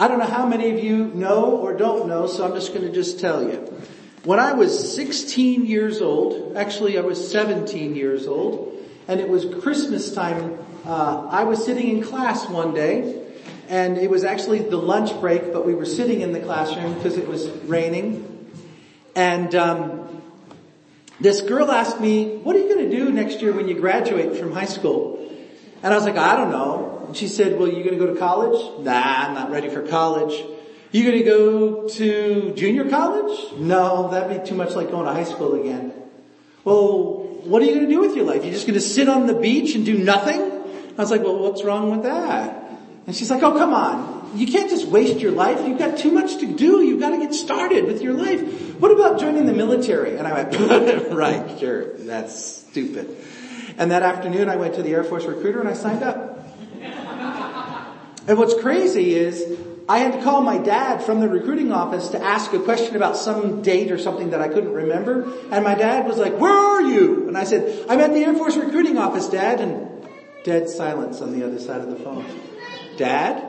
I don't know how many of you know or don't know, so I'm just going to just tell you. When I was 16 years old, actually I was 17 years old, and it was Christmas time, uh, I was sitting in class one day, and it was actually the lunch break, but we were sitting in the classroom because it was raining, and um, this girl asked me, what are you going to do next year when you graduate from high school? And I was like, I don't know. And she said, well, you to go to college? Nah, I'm not ready for college. You gonna go to junior college? No, that'd be too much like going to high school again. Well, what are you gonna do with your life? You're just gonna sit on the beach and do nothing? I was like, well, what's wrong with that? And she's like, oh, come on. You can't just waste your life. You've got too much to do. You've got to get started with your life. What about joining the military? And I went, right, sure, that's stupid. And that afternoon I went to the Air Force recruiter and I signed up. And what's crazy is I had to call my dad from the recruiting office to ask a question about some date or something that I couldn't remember. And my dad was like, where are you? And I said, I'm at the Air Force recruiting office, dad. And dead silence on the other side of the phone. Dad?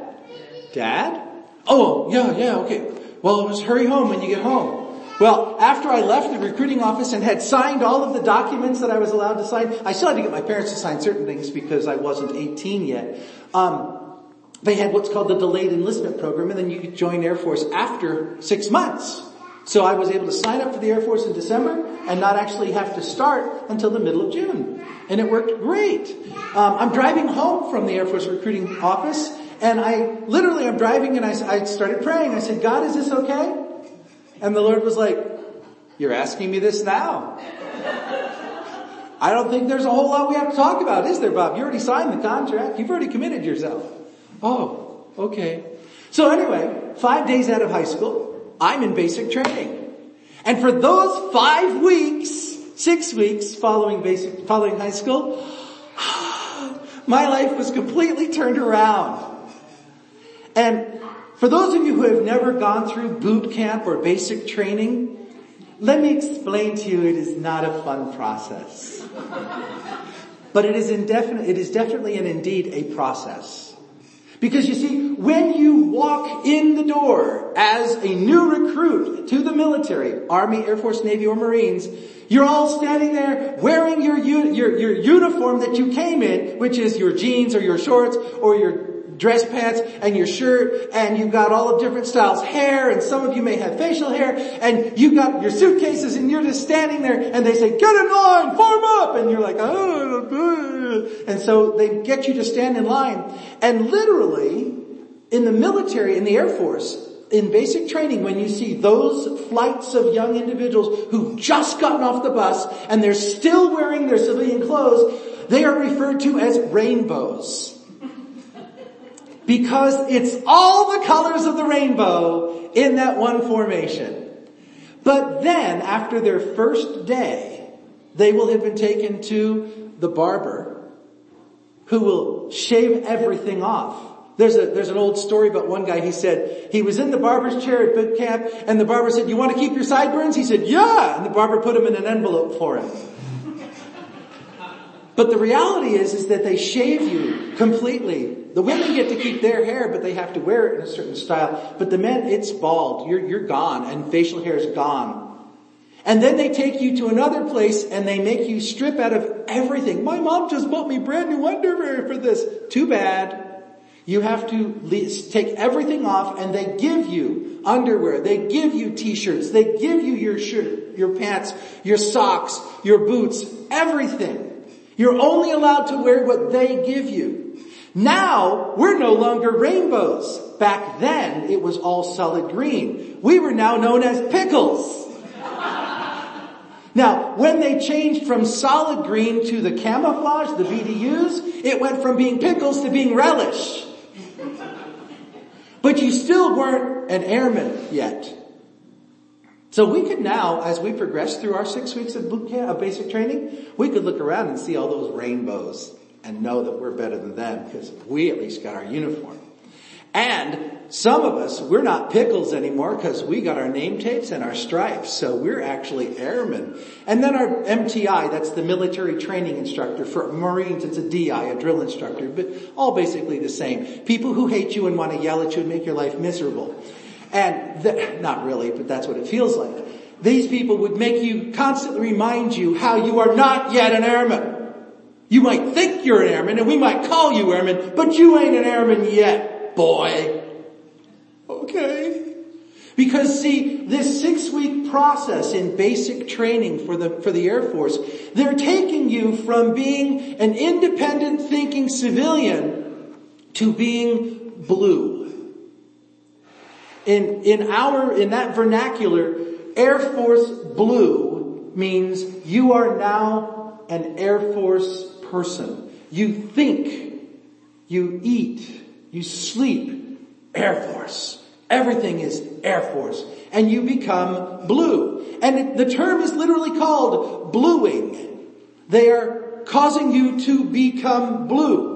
Dad? Oh, yeah, yeah, okay. Well, just hurry home when you get home. Well, after I left the recruiting office and had signed all of the documents that I was allowed to sign, I still had to get my parents to sign certain things because I wasn't 18 yet. Um, they had what's called the delayed enlistment program and then you could join Air Force after six months. So I was able to sign up for the Air Force in December and not actually have to start until the middle of June. And it worked great. Um, I'm driving home from the Air Force recruiting office and I literally I'm driving and I, I started praying. I said, God, is this okay? And the Lord was like, you're asking me this now. I don't think there's a whole lot we have to talk about, is there, Bob? You already signed the contract. You've already committed yourself. Oh, okay. So anyway, five days out of high school, I'm in basic training. And for those five weeks, six weeks following basic, following high school, my life was completely turned around. And for those of you who have never gone through boot camp or basic training, let me explain to you it is not a fun process. but it is indefinite, it is definitely and indeed a process. Because you see, when you walk in the door as a new recruit to the military, Army, Air Force, Navy, or Marines, you're all standing there wearing your, your, your uniform that you came in, which is your jeans or your shorts or your dress pants and your shirt and you've got all of different styles hair and some of you may have facial hair and you've got your suitcases and you're just standing there and they say, get in line, form up! And you're like, oh, and so they get you to stand in line. And literally in the military, in the Air Force, in basic training, when you see those flights of young individuals who've just gotten off the bus and they're still wearing their civilian clothes, they are referred to as rainbows because it's all the colors of the rainbow in that one formation. But then, after their first day, they will have been taken to the barber who will shave everything off. There's a, there's an old story about one guy, he said, he was in the barber's chair at boot camp and the barber said, you want to keep your sideburns? He said, yeah! And the barber put him in an envelope for him. But the reality is, is that they shave you completely. The women get to keep their hair, but they have to wear it in a certain style. But the men, it's bald. You're, you're gone and facial hair is gone. And then they take you to another place and they make you strip out of everything. My mom just bought me brand new underwear for this. Too bad. You have to take everything off and they give you underwear. They give you t-shirts. They give you your shirt, your pants, your socks, your boots, everything. You're only allowed to wear what they give you. Now, we're no longer rainbows. Back then, it was all solid green. We were now known as pickles. Now, when they changed from solid green to the camouflage, the BDUs, it went from being pickles to being relish. But you still weren't an airman yet. So we could now, as we progress through our six weeks of boot camp, of basic training, we could look around and see all those rainbows and know that we're better than them because we at least got our uniform. And some of us, we're not pickles anymore because we got our name tapes and our stripes, so we're actually airmen. And then our MTI, that's the military training instructor. For Marines, it's a DI, a drill instructor, but all basically the same. People who hate you and want to yell at you and make your life miserable. And th- not really, but that's what it feels like. These people would make you constantly remind you how you are not yet an airman. You might think you're an airman and we might call you airman, but you ain't an airman yet, boy. Okay. Because see, this six week process in basic training for the, for the Air Force, they're taking you from being an independent thinking civilian to being blue. In, in our, in that vernacular, Air Force blue means you are now an Air Force person. You think, you eat, you sleep, Air Force. Everything is Air Force. And you become blue. And the term is literally called bluing. They are causing you to become blue.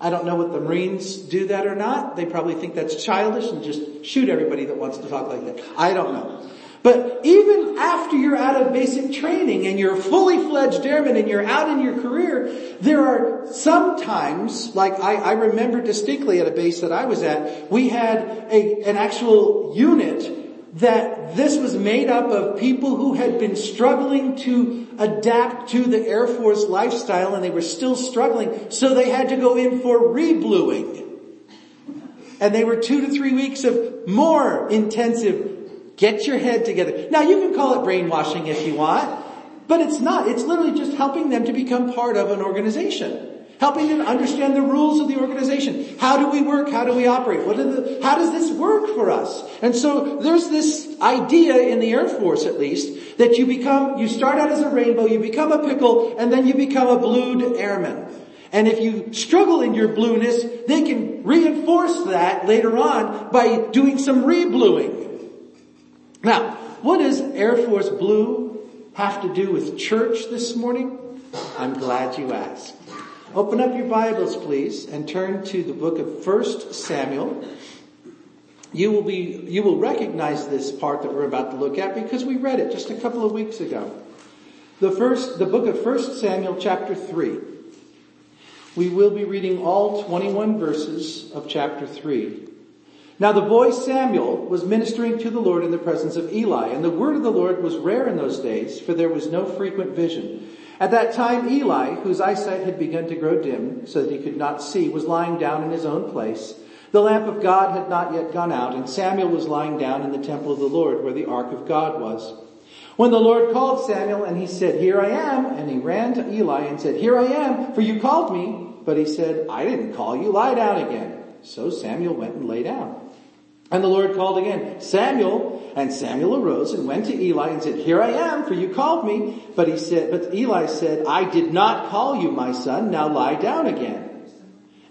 I don't know what the Marines do that or not. They probably think that's childish and just shoot everybody that wants to talk like that. I don't know. But even after you're out of basic training and you're fully fledged airman and you're out in your career, there are sometimes, like I, I remember distinctly at a base that I was at, we had a, an actual unit that this was made up of people who had been struggling to adapt to the Air Force lifestyle and they were still struggling, so they had to go in for rebluing. And they were two to three weeks of more intensive Get your head together. Now you can call it brainwashing if you want, but it's not. It's literally just helping them to become part of an organization. Helping them understand the rules of the organization. How do we work? How do we operate? What are the, how does this work for us? And so there's this idea in the Air Force at least that you become, you start out as a rainbow, you become a pickle, and then you become a blued airman. And if you struggle in your blueness, they can reinforce that later on by doing some re-bluing. Now, what does Air Force Blue have to do with church this morning? I'm glad you asked. Open up your Bibles, please, and turn to the book of 1 Samuel. You will be, you will recognize this part that we're about to look at because we read it just a couple of weeks ago. The first, the book of 1 Samuel chapter 3. We will be reading all 21 verses of chapter 3. Now the boy Samuel was ministering to the Lord in the presence of Eli, and the word of the Lord was rare in those days, for there was no frequent vision. At that time Eli, whose eyesight had begun to grow dim, so that he could not see, was lying down in his own place. The lamp of God had not yet gone out, and Samuel was lying down in the temple of the Lord, where the ark of God was. When the Lord called Samuel, and he said, Here I am, and he ran to Eli and said, Here I am, for you called me. But he said, I didn't call you, lie down again. So Samuel went and lay down. And the Lord called again, Samuel, and Samuel arose and went to Eli and said, here I am, for you called me. But he said, but Eli said, I did not call you, my son, now lie down again.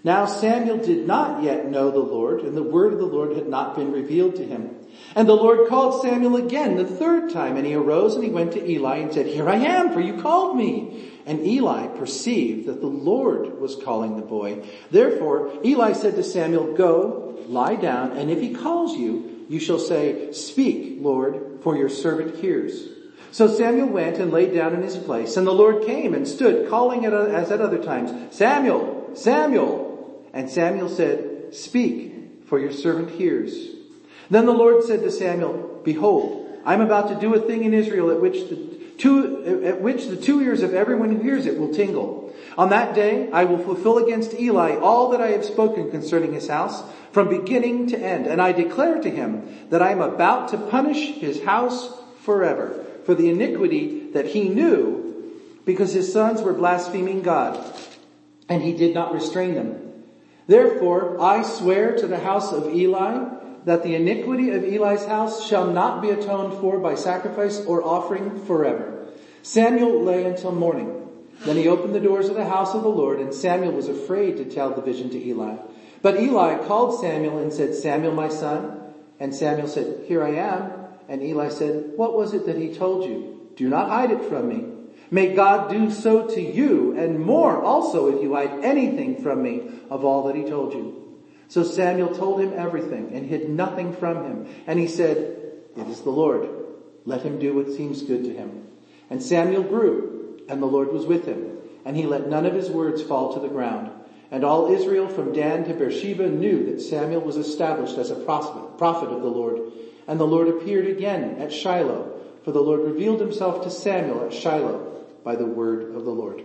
Now Samuel did not yet know the Lord, and the word of the Lord had not been revealed to him. And the Lord called Samuel again the third time, and he arose and he went to Eli and said, Here I am, for you called me. And Eli perceived that the Lord was calling the boy. Therefore Eli said to Samuel, Go, lie down, and if he calls you, you shall say, Speak, Lord, for your servant hears. So Samuel went and laid down in his place, and the Lord came and stood, calling it as at other times, Samuel, Samuel. And Samuel said, Speak, for your servant hears. Then the Lord said to Samuel, Behold, I am about to do a thing in Israel at which the two, at which the two ears of everyone who hears it will tingle. On that day I will fulfill against Eli all that I have spoken concerning his house from beginning to end. And I declare to him that I am about to punish his house forever for the iniquity that he knew because his sons were blaspheming God and he did not restrain them. Therefore I swear to the house of Eli that the iniquity of Eli's house shall not be atoned for by sacrifice or offering forever. Samuel lay until morning. Then he opened the doors of the house of the Lord and Samuel was afraid to tell the vision to Eli. But Eli called Samuel and said, Samuel my son. And Samuel said, here I am. And Eli said, what was it that he told you? Do not hide it from me. May God do so to you and more also if you hide anything from me of all that he told you. So Samuel told him everything and hid nothing from him. And he said, it is the Lord. Let him do what seems good to him. And Samuel grew and the Lord was with him. And he let none of his words fall to the ground. And all Israel from Dan to Beersheba knew that Samuel was established as a prophet of the Lord. And the Lord appeared again at Shiloh, for the Lord revealed himself to Samuel at Shiloh by the word of the Lord.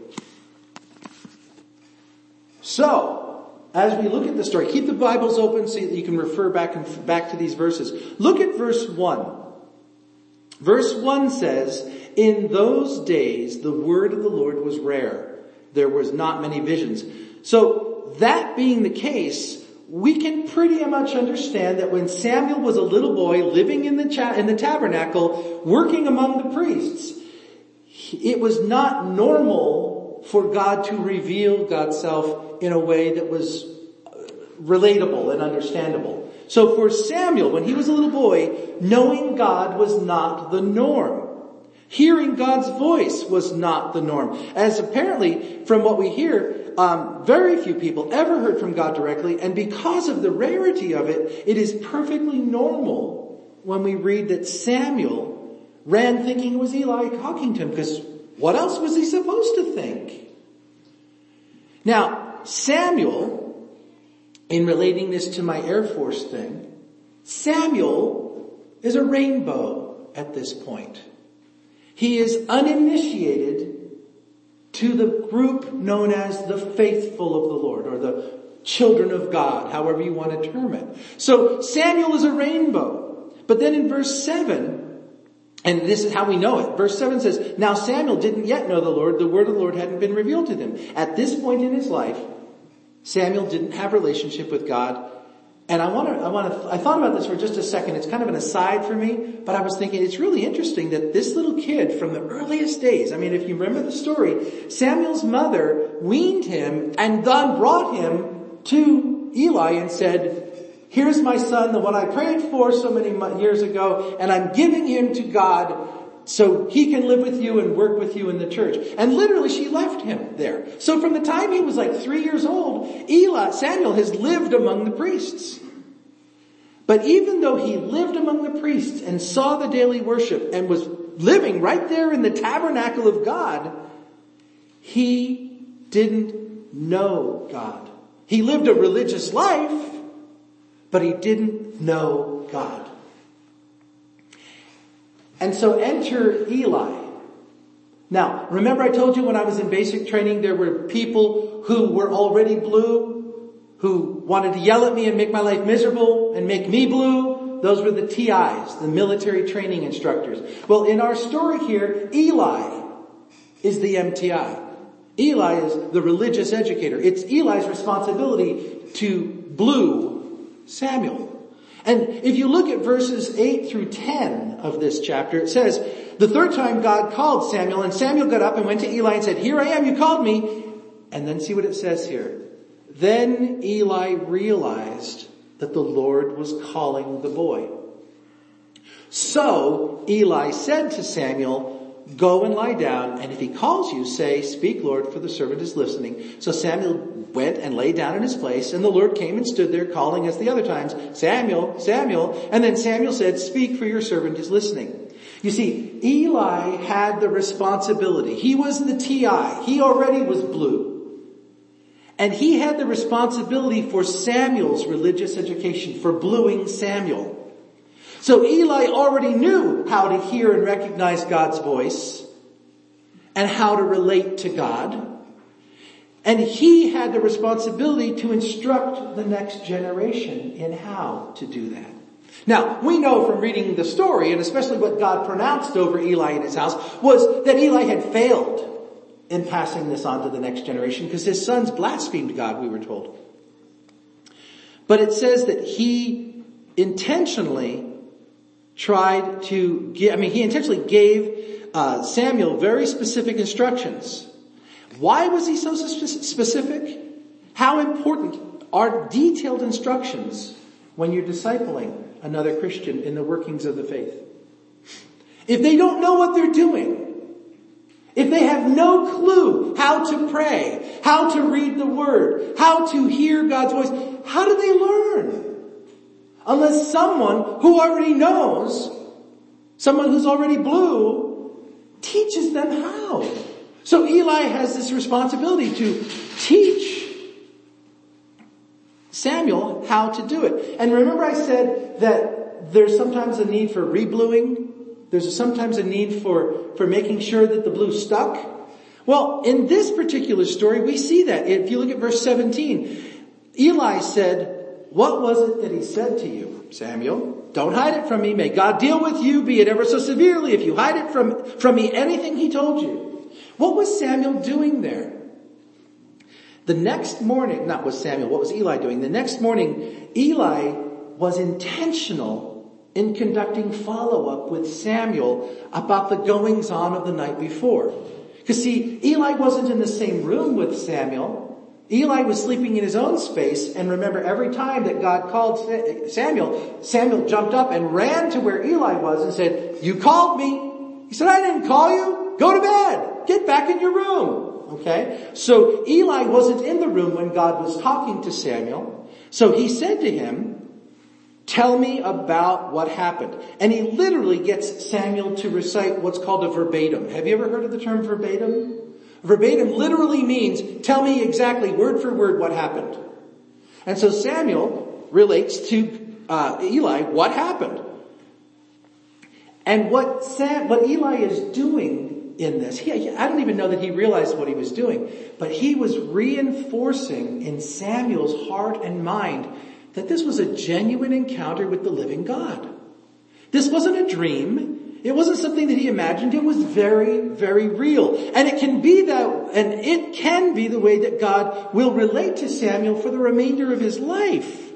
So, as we look at the story, keep the Bibles open so that you can refer back and back to these verses. Look at verse 1. Verse 1 says, In those days the word of the Lord was rare. There was not many visions. So, that being the case, we can pretty much understand that when Samuel was a little boy living in the, cha- in the tabernacle, working among the priests, it was not normal for God to reveal God's self in a way that was uh, relatable and understandable. So for Samuel, when he was a little boy, knowing God was not the norm. Hearing God's voice was not the norm. As apparently, from what we hear, um, very few people ever heard from God directly, and because of the rarity of it, it is perfectly normal when we read that Samuel ran thinking it was Eli talking to him, because what else was he supposed to think? Now, Samuel, in relating this to my Air Force thing, Samuel is a rainbow at this point. He is uninitiated to the group known as the faithful of the Lord or the children of God, however you want to term it. So Samuel is a rainbow. But then in verse 7, and this is how we know it. Verse 7 says, Now Samuel didn't yet know the Lord, the word of the Lord hadn't been revealed to him. At this point in his life, Samuel didn't have relationship with God. And I want to, I want to, I thought about this for just a second. It's kind of an aside for me, but I was thinking it's really interesting that this little kid from the earliest days, I mean, if you remember the story, Samuel's mother weaned him and then brought him to Eli and said, here's my son, the one I prayed for so many years ago, and I'm giving him to God so he can live with you and work with you in the church. And literally she left him there. So from the time he was like three years old, Eli, Samuel has lived among the priests. But even though he lived among the priests and saw the daily worship and was living right there in the tabernacle of God, he didn't know God. He lived a religious life, but he didn't know God. And so enter Eli. Now, remember I told you when I was in basic training there were people who were already blue, who wanted to yell at me and make my life miserable and make me blue. Those were the TIs, the military training instructors. Well, in our story here, Eli is the MTI. Eli is the religious educator. It's Eli's responsibility to blue Samuel. And if you look at verses 8 through 10 of this chapter, it says, the third time God called Samuel and Samuel got up and went to Eli and said, here I am, you called me. And then see what it says here. Then Eli realized that the Lord was calling the boy. So Eli said to Samuel, go and lie down, and if he calls you, say, speak Lord, for the servant is listening. So Samuel went and lay down in his place, and the Lord came and stood there calling as the other times, Samuel, Samuel, and then Samuel said, speak for your servant is listening. You see, Eli had the responsibility. He was the TI. He already was blue. And he had the responsibility for Samuel's religious education, for bluing Samuel. So Eli already knew how to hear and recognize God's voice and how to relate to God. And he had the responsibility to instruct the next generation in how to do that. Now, we know from reading the story, and especially what God pronounced over Eli in his house, was that Eli had failed in passing this on to the next generation because his sons blasphemed God, we were told. But it says that he intentionally tried to give, I mean, he intentionally gave uh, Samuel very specific instructions. Why was he so specific? How important are detailed instructions when you're discipling another Christian in the workings of the faith? If they don't know what they're doing, if they have no clue how to pray, how to read the word, how to hear God's voice, how do they learn? Unless someone who already knows, someone who's already blue, teaches them how. So Eli has this responsibility to teach Samuel how to do it. And remember I said that there's sometimes a need for rebluing. There's sometimes a need for, for making sure that the blue stuck. Well, in this particular story, we see that. If you look at verse 17, Eli said, what was it that he said to you, Samuel? Don't hide it from me. May God deal with you, be it ever so severely, if you hide it from, from me, anything he told you. What was Samuel doing there? The next morning, not was Samuel, what was Eli doing? The next morning, Eli was intentional in conducting follow-up with Samuel about the goings on of the night before. Because see, Eli wasn't in the same room with Samuel. Eli was sleeping in his own space, and remember every time that God called Samuel, Samuel jumped up and ran to where Eli was and said, you called me. He said, I didn't call you. Go to bed. Get back in your room. Okay? So Eli wasn't in the room when God was talking to Samuel. So he said to him, tell me about what happened. And he literally gets Samuel to recite what's called a verbatim. Have you ever heard of the term verbatim? Verbatim literally means tell me exactly word for word what happened. And so Samuel relates to uh, Eli what happened. And what Sam, what Eli is doing in this. He, I don't even know that he realized what he was doing, but he was reinforcing in Samuel's heart and mind that this was a genuine encounter with the living God. This wasn't a dream. It wasn't something that he imagined. It was very, very real. And it can be that, and it can be the way that God will relate to Samuel for the remainder of his life.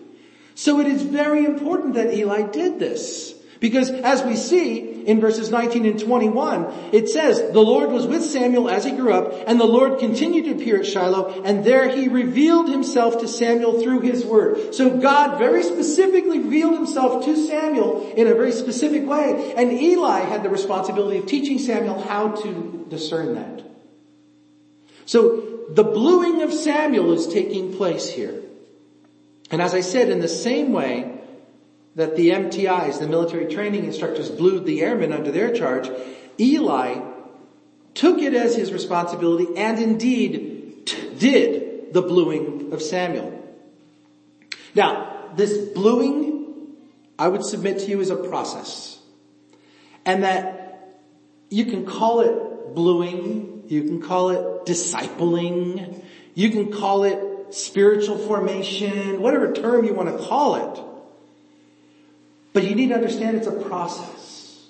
So it is very important that Eli did this. Because as we see in verses 19 and 21, it says, the Lord was with Samuel as he grew up, and the Lord continued to appear at Shiloh, and there he revealed himself to Samuel through his word. So God very specifically revealed himself to Samuel in a very specific way, and Eli had the responsibility of teaching Samuel how to discern that. So the bluing of Samuel is taking place here. And as I said, in the same way, that the MTIs, the military training instructors, blue the airmen under their charge, Eli took it as his responsibility and indeed t- did the bluing of Samuel. Now, this bluing, I would submit to you is a process. And that you can call it bluing, you can call it discipling, you can call it spiritual formation, whatever term you want to call it. But you need to understand it's a process.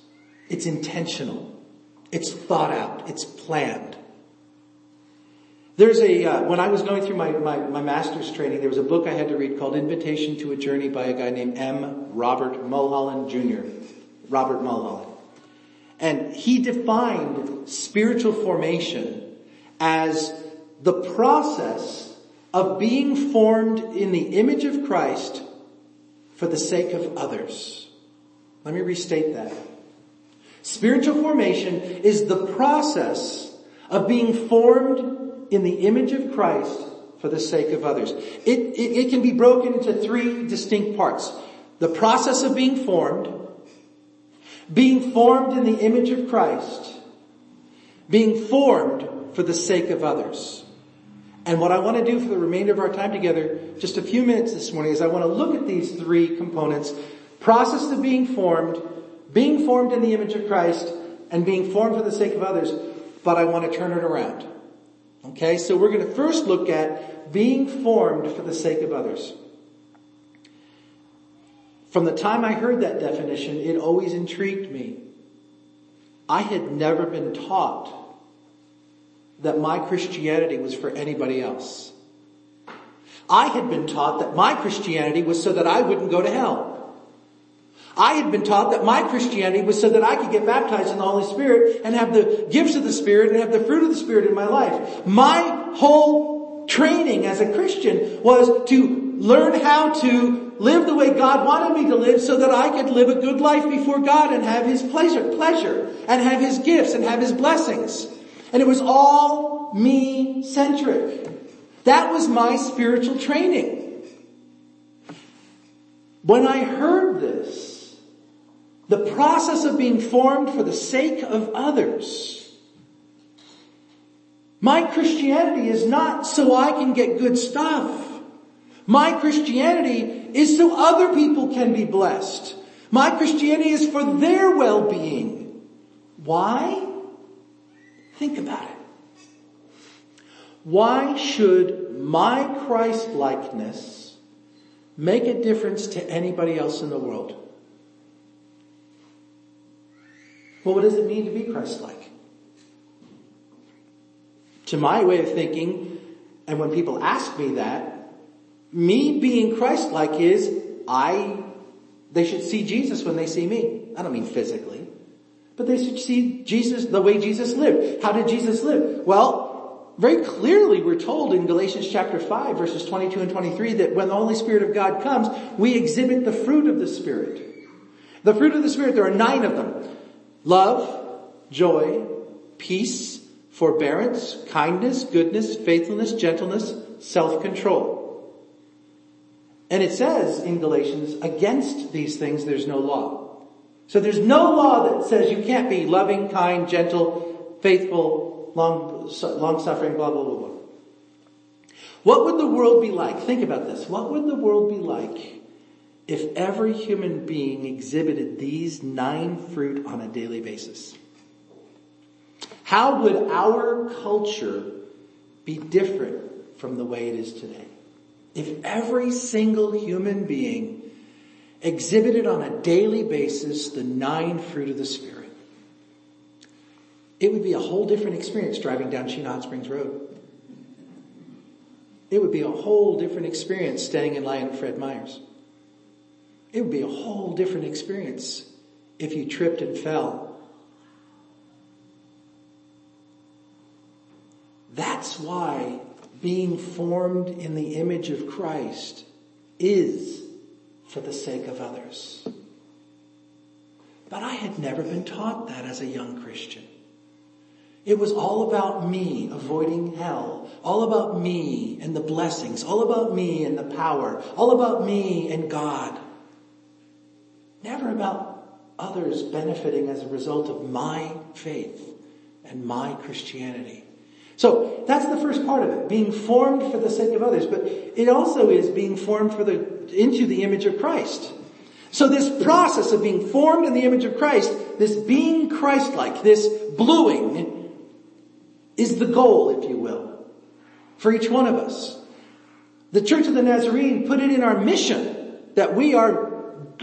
It's intentional. It's thought out. It's planned. There's a, uh, when I was going through my, my, my, master's training, there was a book I had to read called Invitation to a Journey by a guy named M. Robert Mulholland Jr. Robert Mulholland. And he defined spiritual formation as the process of being formed in the image of Christ for the sake of others. Let me restate that. Spiritual formation is the process of being formed in the image of Christ for the sake of others. It, it, it, can be broken into three distinct parts. The process of being formed, being formed in the image of Christ, being formed for the sake of others. And what I want to do for the remainder of our time together, just a few minutes this morning, is I want to look at these three components. Process of being formed, being formed in the image of Christ, and being formed for the sake of others, but I want to turn it around. Okay, so we're going to first look at being formed for the sake of others. From the time I heard that definition, it always intrigued me. I had never been taught that my Christianity was for anybody else. I had been taught that my Christianity was so that I wouldn't go to hell. I had been taught that my Christianity was so that I could get baptized in the Holy Spirit and have the gifts of the Spirit and have the fruit of the Spirit in my life. My whole training as a Christian was to learn how to live the way God wanted me to live so that I could live a good life before God and have His pleasure, pleasure and have His gifts and have His blessings. And it was all me centric. That was my spiritual training. When I heard this, the process of being formed for the sake of others, my Christianity is not so I can get good stuff. My Christianity is so other people can be blessed. My Christianity is for their well-being. Why? Think about it. Why should my Christ likeness make a difference to anybody else in the world? Well, what does it mean to be Christ-like? To my way of thinking, and when people ask me that, me being Christ-like is I, they should see Jesus when they see me. I don't mean physically. But they should see Jesus the way Jesus lived. How did Jesus live? Well, very clearly we're told in Galatians chapter 5 verses 22 and 23 that when the Holy Spirit of God comes, we exhibit the fruit of the Spirit. The fruit of the Spirit, there are nine of them. Love, joy, peace, forbearance, kindness, goodness, faithfulness, gentleness, self-control. And it says in Galatians, against these things there's no law. So there's no law that says you can't be loving, kind, gentle, faithful, long, long suffering, blah, blah, blah, blah. What would the world be like? Think about this. What would the world be like if every human being exhibited these nine fruit on a daily basis? How would our culture be different from the way it is today? If every single human being exhibited on a daily basis the nine fruit of the Spirit. It would be a whole different experience driving down Chino Springs Road. It would be a whole different experience staying in line at Fred Meyer's. It would be a whole different experience if you tripped and fell. That's why being formed in the image of Christ is for the sake of others. But I had never been taught that as a young Christian. It was all about me avoiding hell, all about me and the blessings, all about me and the power, all about me and God. Never about others benefiting as a result of my faith and my Christianity. So that's the first part of it, being formed for the sake of others, but it also is being formed for the, into the image of Christ. So this process of being formed in the image of Christ, this being Christ-like, this bluing, is the goal, if you will, for each one of us. The Church of the Nazarene put it in our mission that we are,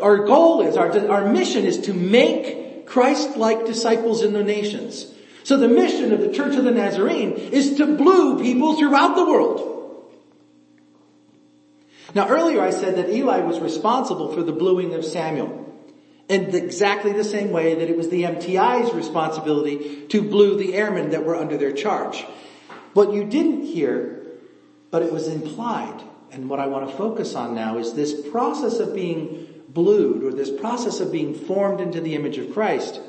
our goal is, our, our mission is to make Christ-like disciples in the nations. So the mission of the Church of the Nazarene is to blue people throughout the world. Now earlier I said that Eli was responsible for the bluing of Samuel. In exactly the same way that it was the MTI's responsibility to blue the airmen that were under their charge. What you didn't hear, but it was implied, and what I want to focus on now is this process of being blued, or this process of being formed into the image of Christ,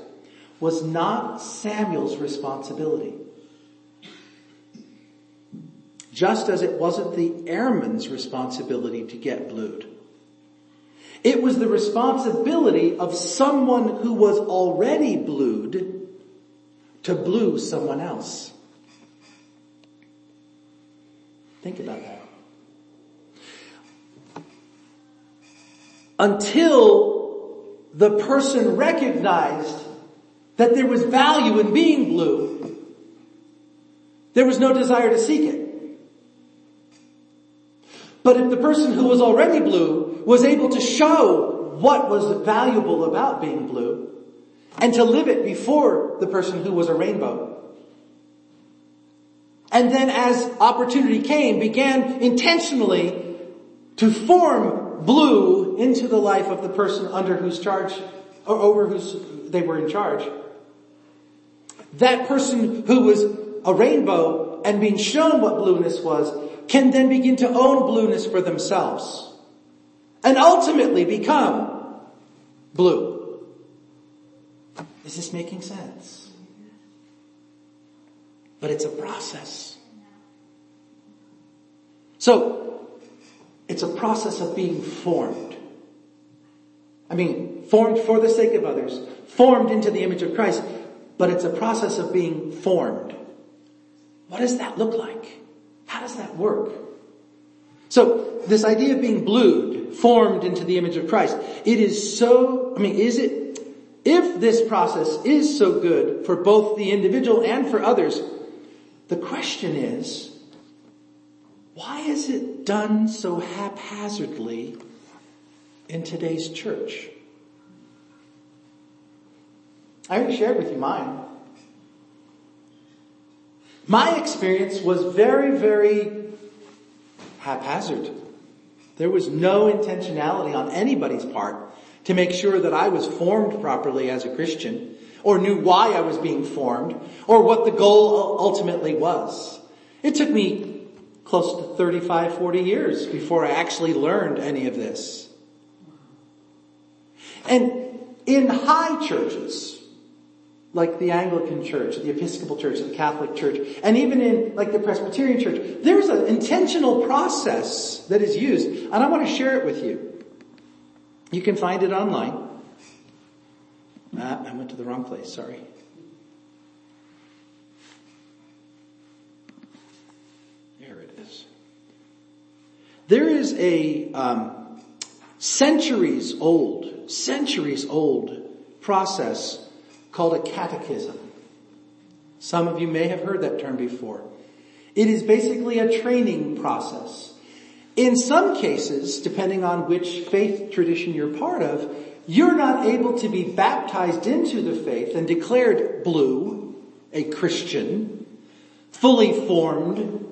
was not Samuel's responsibility. Just as it wasn't the airman's responsibility to get blued. It was the responsibility of someone who was already blued to blue someone else. Think about that. Until the person recognized that there was value in being blue, there was no desire to seek it. But if the person who was already blue was able to show what was valuable about being blue and to live it before the person who was a rainbow, and then as opportunity came, began intentionally to form blue into the life of the person under whose charge, or over whose they were in charge, that person who was a rainbow and being shown what blueness was can then begin to own blueness for themselves and ultimately become blue. Is this making sense? but it's a process. So, it's a process of being formed. I mean, formed for the sake of others, formed into the image of Christ, but it's a process of being formed. What does that look like? How does that work? So, this idea of being blued, formed into the image of Christ, it is so, I mean, is it, if this process is so good for both the individual and for others, the question is, why is it done so haphazardly in today's church? I already shared with you mine. My experience was very, very haphazard. There was no intentionality on anybody's part to make sure that I was formed properly as a Christian or knew why I was being formed or what the goal ultimately was. It took me close to 35, 40 years before I actually learned any of this. And in high churches, like the Anglican Church, the Episcopal Church, the Catholic Church, and even in like the Presbyterian Church, there's an intentional process that is used, and I want to share it with you. You can find it online. Ah, I went to the wrong place, sorry. There it is. There is a um, centuries old, centuries old process called a catechism. Some of you may have heard that term before. It is basically a training process. In some cases, depending on which faith tradition you're part of, you're not able to be baptized into the faith and declared blue, a Christian, fully formed,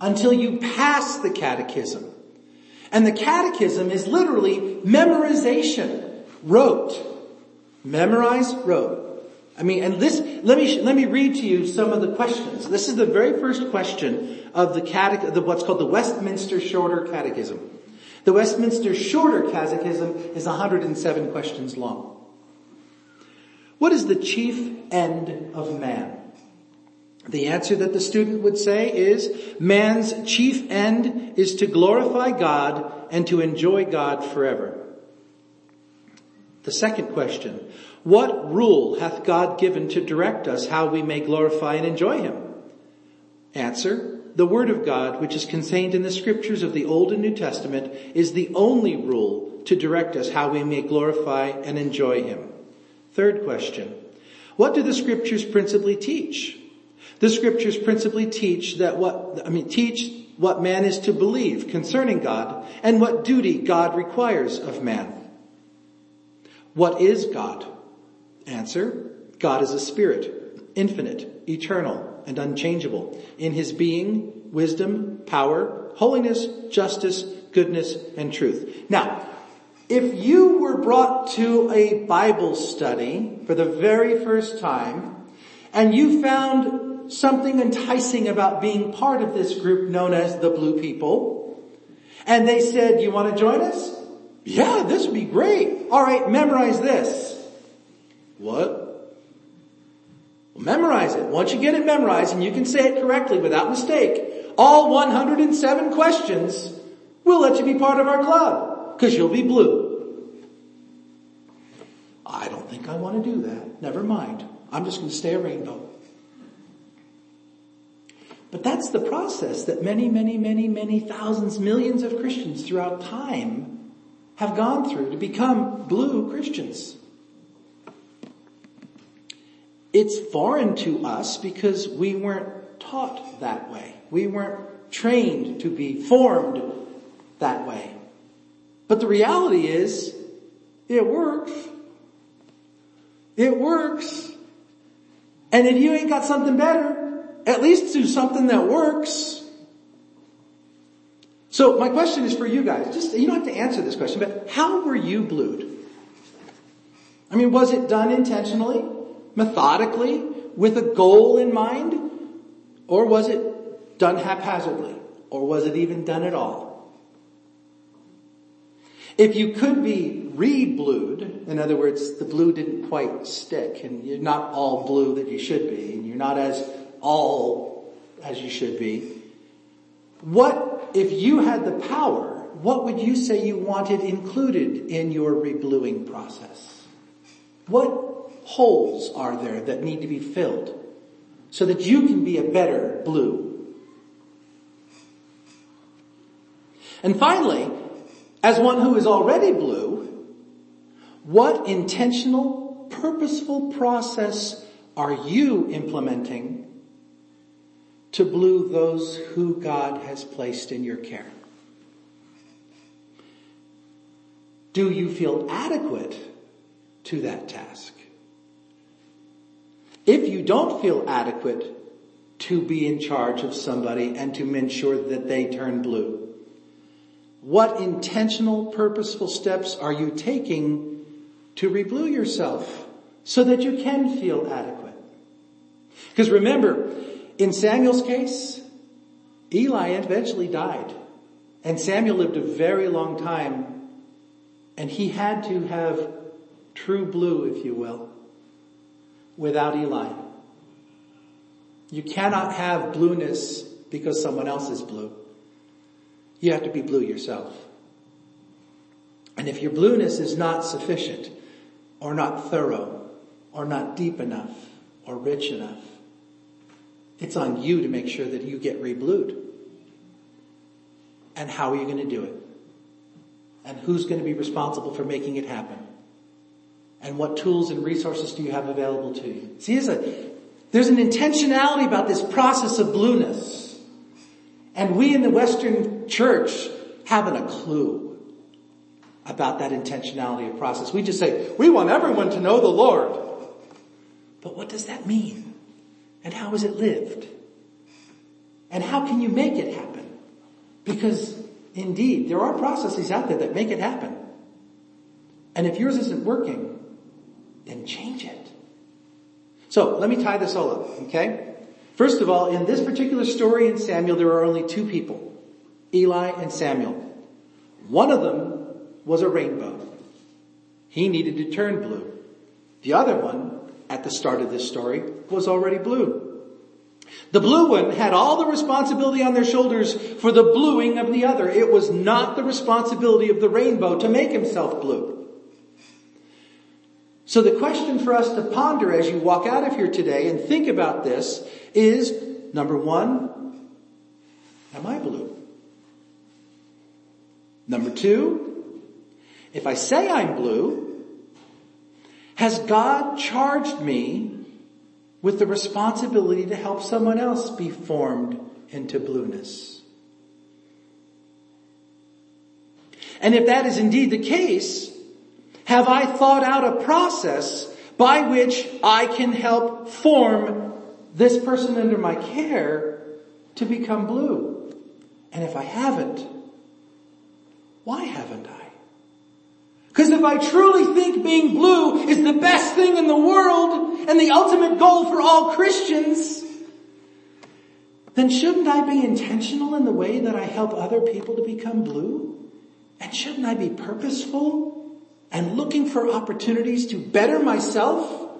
until you pass the catechism. And the catechism is literally memorization. Rote. Memorize, rote. I mean, and this, let me, let me read to you some of the questions. This is the very first question of the catech, the, what's called the Westminster Shorter Catechism. The Westminster Shorter Catechism is 107 questions long. What is the chief end of man? The answer that the student would say is, man's chief end is to glorify God and to enjoy God forever. The second question, what rule hath God given to direct us how we may glorify and enjoy Him? Answer, the Word of God, which is contained in the scriptures of the Old and New Testament, is the only rule to direct us how we may glorify and enjoy Him. Third question, what do the scriptures principally teach? The scriptures principally teach that what, I mean, teach what man is to believe concerning God and what duty God requires of man. What is God? Answer, God is a spirit, infinite, eternal, and unchangeable in his being, wisdom, power, holiness, justice, goodness, and truth. Now, if you were brought to a Bible study for the very first time and you found something enticing about being part of this group known as the Blue People, and they said, you want to join us? Yeah, this would be great. Alright, memorize this. What? Well, memorize it. Once you get it memorized and you can say it correctly without mistake, all 107 questions, we'll let you be part of our club because you'll be blue. I don't think I want to do that. Never mind. I'm just going to stay a rainbow. But that's the process that many, many, many, many thousands, millions of Christians throughout time have gone through to become blue Christians. It's foreign to us because we weren't taught that way. We weren't trained to be formed that way. But the reality is, it works. It works. And if you ain't got something better, at least do something that works. So my question is for you guys. Just, you don't have to answer this question, but how were you blued? I mean, was it done intentionally? Methodically, with a goal in mind? Or was it done haphazardly? Or was it even done at all? If you could be re-blued, in other words, the blue didn't quite stick and you're not all blue that you should be and you're not as all as you should be. What, if you had the power, what would you say you wanted included in your rebluing process? What holes are there that need to be filled so that you can be a better blue? And finally, as one who is already blue, what intentional, purposeful process are you implementing to blue those who God has placed in your care? Do you feel adequate to that task? If you don't feel adequate to be in charge of somebody and to ensure that they turn blue, what intentional, purposeful steps are you taking to reblue yourself so that you can feel adequate? Because remember, in Samuel's case, Eli eventually died and Samuel lived a very long time and he had to have true blue, if you will, without Eli. You cannot have blueness because someone else is blue. You have to be blue yourself. And if your blueness is not sufficient, or not thorough, or not deep enough, or rich enough, it's on you to make sure that you get reblued. And how are you going to do it? And who's going to be responsible for making it happen? And what tools and resources do you have available to you? See, there's, a, there's an intentionality about this process of blueness. And we in the Western church haven't a clue about that intentionality of process. We just say, we want everyone to know the Lord. But what does that mean? And how is it lived? And how can you make it happen? Because indeed, there are processes out there that make it happen. And if yours isn't working, then change it. So let me tie this all up, okay? First of all, in this particular story in Samuel, there are only two people, Eli and Samuel. One of them was a rainbow. He needed to turn blue. The other one, at the start of this story, was already blue. The blue one had all the responsibility on their shoulders for the bluing of the other. It was not the responsibility of the rainbow to make himself blue. So the question for us to ponder as you walk out of here today and think about this is, number one, am I blue? Number two, if I say I'm blue, has God charged me with the responsibility to help someone else be formed into blueness? And if that is indeed the case, have I thought out a process by which I can help form this person under my care to become blue? And if I haven't, why haven't I? Because if I truly think being blue is the best thing in the world and the ultimate goal for all Christians, then shouldn't I be intentional in the way that I help other people to become blue? And shouldn't I be purposeful and looking for opportunities to better myself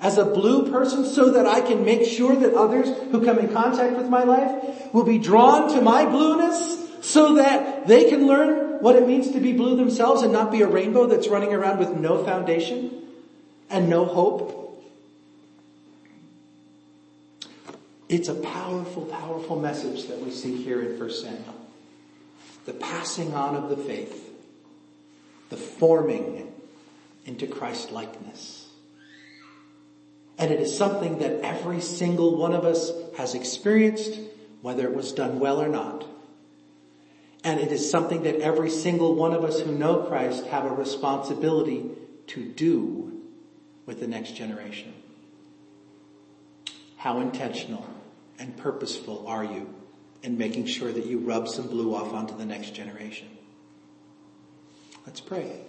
as a blue person so that I can make sure that others who come in contact with my life will be drawn to my blueness so that they can learn what it means to be blue themselves and not be a rainbow that's running around with no foundation and no hope. It's a powerful, powerful message that we see here in 1 Samuel. The passing on of the faith, the forming into Christ likeness. And it is something that every single one of us has experienced, whether it was done well or not. And it is something that every single one of us who know Christ have a responsibility to do with the next generation. How intentional and purposeful are you in making sure that you rub some blue off onto the next generation? Let's pray.